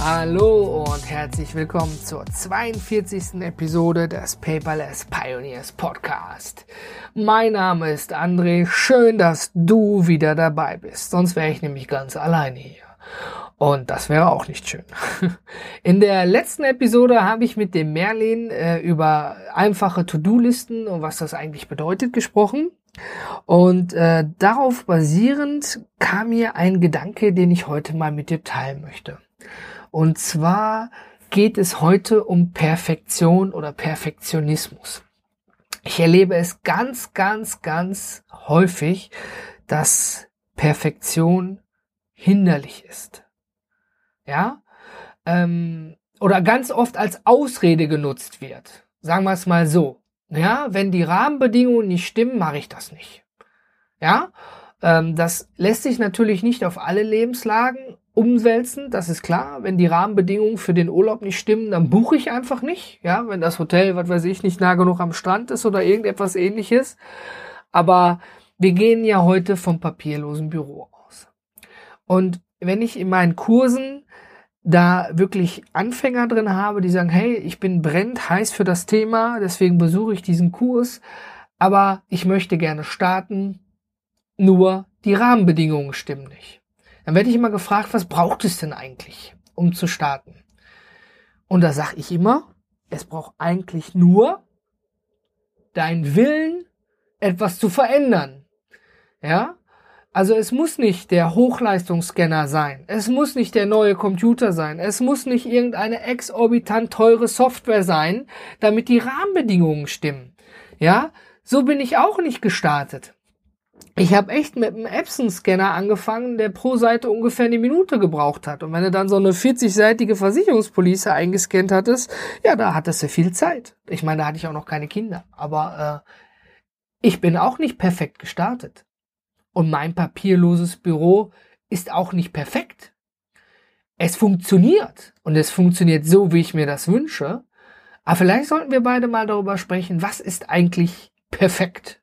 Hallo und herzlich willkommen zur 42. Episode des Paperless Pioneers Podcast. Mein Name ist André, schön, dass du wieder dabei bist, sonst wäre ich nämlich ganz alleine hier. Und das wäre auch nicht schön. In der letzten Episode habe ich mit dem Merlin äh, über einfache To-Do-Listen und was das eigentlich bedeutet gesprochen. Und äh, darauf basierend kam mir ein Gedanke, den ich heute mal mit dir teilen möchte. Und zwar geht es heute um Perfektion oder Perfektionismus. Ich erlebe es ganz, ganz, ganz häufig, dass Perfektion hinderlich ist. Ja? Ähm, oder ganz oft als Ausrede genutzt wird. Sagen wir es mal so. Ja, wenn die Rahmenbedingungen nicht stimmen, mache ich das nicht. Ja, ähm, das lässt sich natürlich nicht auf alle Lebenslagen umwälzen, das ist klar. Wenn die Rahmenbedingungen für den Urlaub nicht stimmen, dann buche ich einfach nicht. Ja, wenn das Hotel, was weiß ich, nicht nah genug am Strand ist oder irgendetwas ähnliches. Aber wir gehen ja heute vom papierlosen Büro aus. Und wenn ich in meinen Kursen da wirklich Anfänger drin habe, die sagen, hey, ich bin brennend heiß für das Thema, deswegen besuche ich diesen Kurs, aber ich möchte gerne starten, nur die Rahmenbedingungen stimmen nicht dann werde ich immer gefragt, was braucht es denn eigentlich, um zu starten? Und da sage ich immer, es braucht eigentlich nur dein Willen, etwas zu verändern. Ja? Also es muss nicht der Hochleistungsscanner sein. Es muss nicht der neue Computer sein. Es muss nicht irgendeine exorbitant teure Software sein, damit die Rahmenbedingungen stimmen. Ja? So bin ich auch nicht gestartet. Ich habe echt mit einem Epson-Scanner angefangen, der pro Seite ungefähr eine Minute gebraucht hat. Und wenn du dann so eine 40-seitige Versicherungspolice eingescannt hattest, ja, da hattest du viel Zeit. Ich meine, da hatte ich auch noch keine Kinder. Aber äh, ich bin auch nicht perfekt gestartet. Und mein papierloses Büro ist auch nicht perfekt. Es funktioniert. Und es funktioniert so, wie ich mir das wünsche. Aber vielleicht sollten wir beide mal darüber sprechen, was ist eigentlich perfekt?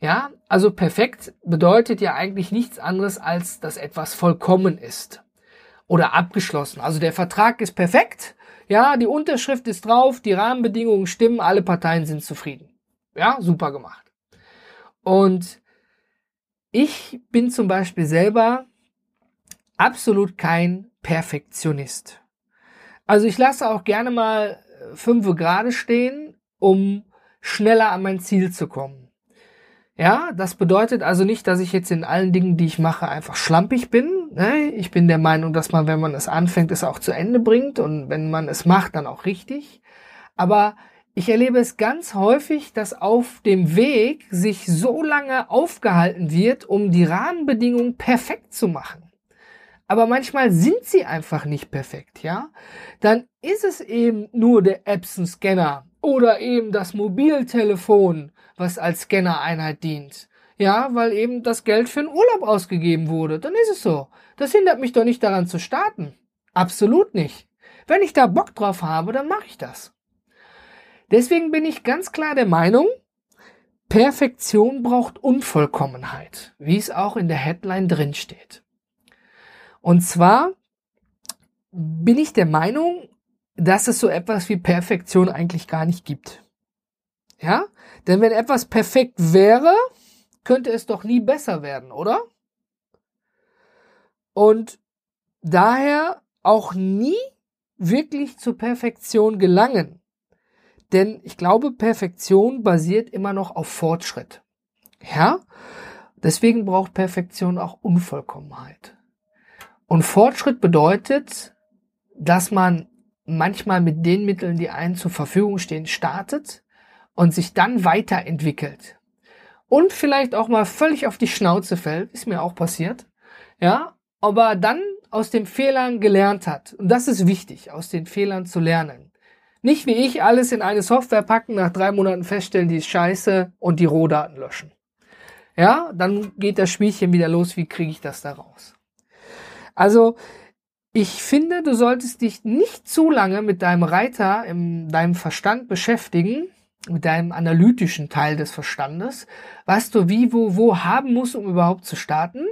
Ja, also perfekt bedeutet ja eigentlich nichts anderes als, dass etwas vollkommen ist oder abgeschlossen. Also der Vertrag ist perfekt, ja, die Unterschrift ist drauf, die Rahmenbedingungen stimmen, alle Parteien sind zufrieden. Ja, super gemacht. Und ich bin zum Beispiel selber absolut kein Perfektionist. Also ich lasse auch gerne mal fünf gerade stehen, um schneller an mein Ziel zu kommen. Ja, das bedeutet also nicht, dass ich jetzt in allen Dingen, die ich mache, einfach schlampig bin. Ne? Ich bin der Meinung, dass man, wenn man es anfängt, es auch zu Ende bringt und wenn man es macht, dann auch richtig. Aber ich erlebe es ganz häufig, dass auf dem Weg sich so lange aufgehalten wird, um die Rahmenbedingungen perfekt zu machen. Aber manchmal sind sie einfach nicht perfekt, ja? Dann ist es eben nur der Epson-Scanner oder eben das Mobiltelefon was als Scannereinheit dient. Ja, weil eben das Geld für den Urlaub ausgegeben wurde. Dann ist es so. Das hindert mich doch nicht daran zu starten. Absolut nicht. Wenn ich da Bock drauf habe, dann mache ich das. Deswegen bin ich ganz klar der Meinung, Perfektion braucht Unvollkommenheit, wie es auch in der Headline drin steht. Und zwar bin ich der Meinung, dass es so etwas wie Perfektion eigentlich gar nicht gibt. Ja? Denn wenn etwas perfekt wäre, könnte es doch nie besser werden, oder? Und daher auch nie wirklich zur Perfektion gelangen. Denn ich glaube, Perfektion basiert immer noch auf Fortschritt. Ja? Deswegen braucht Perfektion auch Unvollkommenheit. Und Fortschritt bedeutet, dass man manchmal mit den Mitteln, die einen zur Verfügung stehen, startet und sich dann weiterentwickelt. Und vielleicht auch mal völlig auf die Schnauze fällt, ist mir auch passiert. Ja, aber dann aus den Fehlern gelernt hat. Und das ist wichtig, aus den Fehlern zu lernen. Nicht wie ich alles in eine Software packen, nach drei Monaten feststellen, die ist scheiße und die Rohdaten löschen. Ja, dann geht das Spielchen wieder los, wie kriege ich das da raus? Also, ich finde, du solltest dich nicht zu lange mit deinem Reiter in deinem Verstand beschäftigen, mit deinem analytischen Teil des Verstandes, was du wie, wo, wo haben musst, um überhaupt zu starten,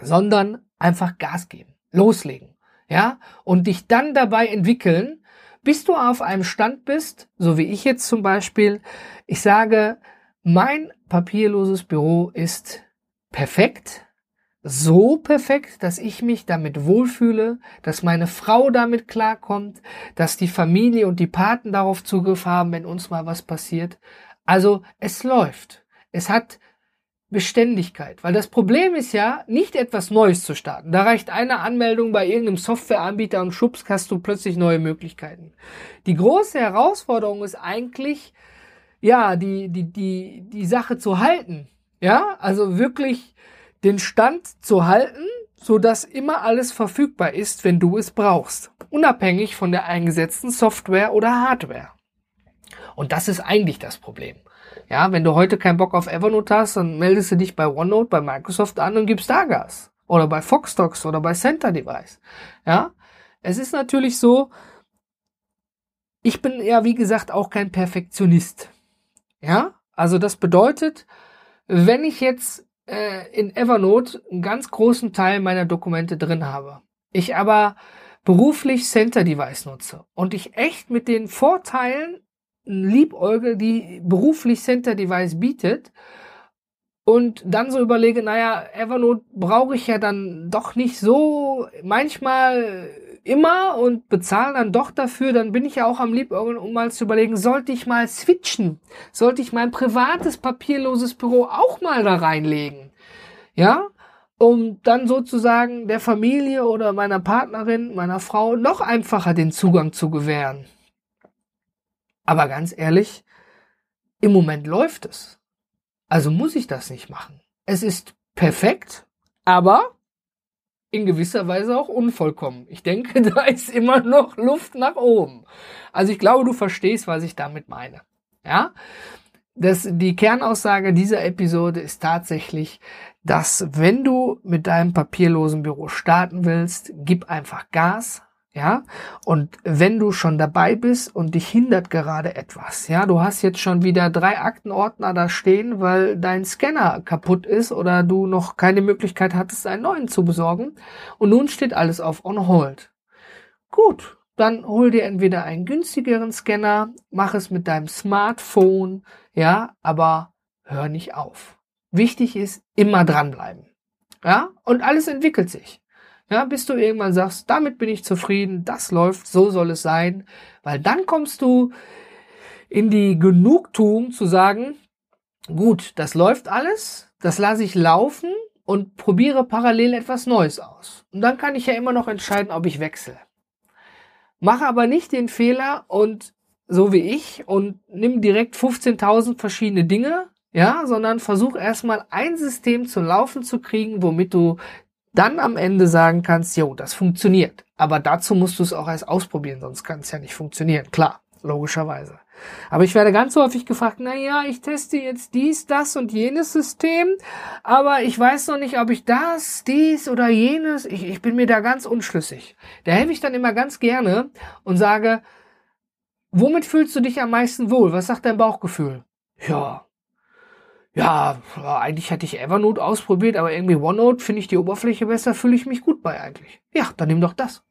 sondern einfach Gas geben, loslegen, ja, und dich dann dabei entwickeln, bis du auf einem Stand bist, so wie ich jetzt zum Beispiel, ich sage, mein papierloses Büro ist perfekt, so perfekt, dass ich mich damit wohlfühle, dass meine Frau damit klarkommt, dass die Familie und die Paten darauf Zugriff haben, wenn uns mal was passiert. Also es läuft. Es hat Beständigkeit. Weil das Problem ist ja, nicht etwas Neues zu starten. Da reicht eine Anmeldung bei irgendeinem Softwareanbieter und schubst hast du plötzlich neue Möglichkeiten. Die große Herausforderung ist eigentlich, ja, die, die, die, die Sache zu halten. Ja, also wirklich den Stand zu halten, so dass immer alles verfügbar ist, wenn du es brauchst. Unabhängig von der eingesetzten Software oder Hardware. Und das ist eigentlich das Problem. Ja, wenn du heute keinen Bock auf Evernote hast, dann meldest du dich bei OneNote, bei Microsoft an und gibst da Gas. Oder bei Foxdocs oder bei Center Device. Ja, es ist natürlich so, ich bin ja, wie gesagt, auch kein Perfektionist. Ja, also das bedeutet, wenn ich jetzt äh, in Evernote einen ganz großen Teil meiner Dokumente drin habe, ich aber beruflich Center Device nutze und ich echt mit den Vorteilen liebäugel, die beruflich Center Device bietet und dann so überlege, naja, Evernote brauche ich ja dann doch nicht so. Manchmal immer und bezahle dann doch dafür, dann bin ich ja auch am Liebäugeln, um mal zu überlegen, sollte ich mal switchen? Sollte ich mein privates papierloses Büro auch mal da reinlegen? Ja? Um dann sozusagen der Familie oder meiner Partnerin, meiner Frau noch einfacher den Zugang zu gewähren. Aber ganz ehrlich, im Moment läuft es. Also muss ich das nicht machen. Es ist perfekt, aber in gewisser Weise auch unvollkommen. Ich denke, da ist immer noch Luft nach oben. Also ich glaube, du verstehst, was ich damit meine. Ja? Das, die Kernaussage dieser Episode ist tatsächlich, dass wenn du mit deinem papierlosen Büro starten willst, gib einfach Gas, ja, und wenn du schon dabei bist und dich hindert gerade etwas, ja, du hast jetzt schon wieder drei Aktenordner da stehen, weil dein Scanner kaputt ist oder du noch keine Möglichkeit hattest, einen neuen zu besorgen und nun steht alles auf on hold. Gut, dann hol dir entweder einen günstigeren Scanner, mach es mit deinem Smartphone, ja, aber hör nicht auf. Wichtig ist, immer dranbleiben. Ja, und alles entwickelt sich. Ja, bis du irgendwann sagst, damit bin ich zufrieden, das läuft, so soll es sein, weil dann kommst du in die Genugtuung zu sagen, gut, das läuft alles, das lasse ich laufen und probiere parallel etwas Neues aus. Und dann kann ich ja immer noch entscheiden, ob ich wechsle. Mache aber nicht den Fehler und so wie ich und nimm direkt 15.000 verschiedene Dinge, ja, sondern versuch erstmal ein System zu laufen zu kriegen, womit du dann am Ende sagen kannst, jo, das funktioniert. Aber dazu musst du es auch erst ausprobieren, sonst kann es ja nicht funktionieren. Klar, logischerweise. Aber ich werde ganz häufig gefragt, na ja, ich teste jetzt dies, das und jenes System, aber ich weiß noch nicht, ob ich das, dies oder jenes, ich, ich bin mir da ganz unschlüssig. Da helfe ich dann immer ganz gerne und sage, womit fühlst du dich am meisten wohl? Was sagt dein Bauchgefühl? Ja, ja, eigentlich hätte ich Evernote ausprobiert, aber irgendwie OneNote finde ich die Oberfläche besser, fühle ich mich gut bei eigentlich. Ja, dann nimm doch das.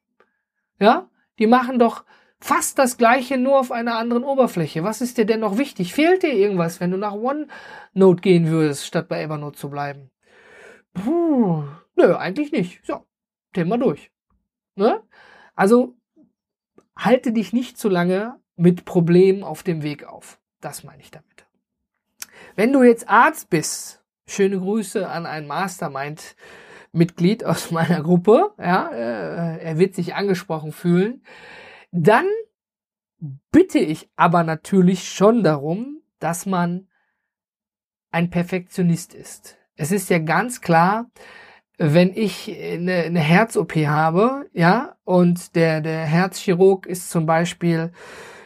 Ja, die machen doch fast das gleiche, nur auf einer anderen Oberfläche. Was ist dir denn noch wichtig? Fehlt dir irgendwas, wenn du nach OneNote gehen würdest, statt bei Evernote zu bleiben? Puh, nö, eigentlich nicht. So, Thema durch. Ne? Also, halte dich nicht zu lange mit Problemen auf dem Weg auf. Das meine ich damit. Wenn du jetzt Arzt bist, schöne Grüße an ein Mastermind-Mitglied aus meiner Gruppe, ja, äh, er wird sich angesprochen fühlen, dann bitte ich aber natürlich schon darum, dass man ein Perfektionist ist. Es ist ja ganz klar, wenn ich eine, eine Herz-OP habe, ja, und der, der Herzchirurg ist zum Beispiel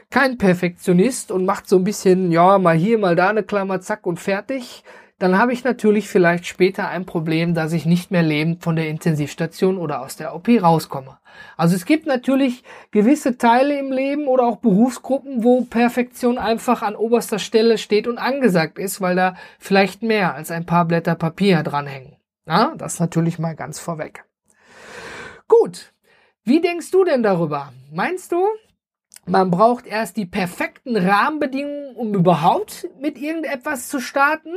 kein Perfektionist und macht so ein bisschen, ja, mal hier, mal da eine Klammer, zack und fertig, dann habe ich natürlich vielleicht später ein Problem, dass ich nicht mehr lebend von der Intensivstation oder aus der OP rauskomme. Also es gibt natürlich gewisse Teile im Leben oder auch Berufsgruppen, wo Perfektion einfach an oberster Stelle steht und angesagt ist, weil da vielleicht mehr als ein paar Blätter Papier dranhängen. Na, das natürlich mal ganz vorweg. Gut. Wie denkst du denn darüber? Meinst du, man braucht erst die perfekten Rahmenbedingungen, um überhaupt mit irgendetwas zu starten?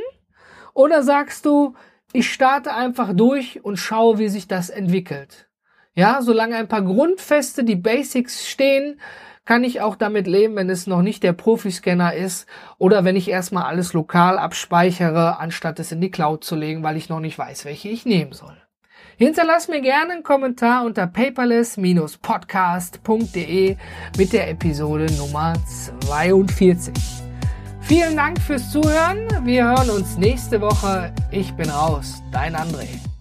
Oder sagst du, ich starte einfach durch und schaue, wie sich das entwickelt? Ja, solange ein paar Grundfeste, die Basics stehen, kann ich auch damit leben, wenn es noch nicht der Profiscanner ist oder wenn ich erstmal alles lokal abspeichere, anstatt es in die Cloud zu legen, weil ich noch nicht weiß, welche ich nehmen soll. Hinterlass mir gerne einen Kommentar unter paperless-podcast.de mit der Episode Nummer 42. Vielen Dank fürs Zuhören. Wir hören uns nächste Woche. Ich bin raus. Dein André.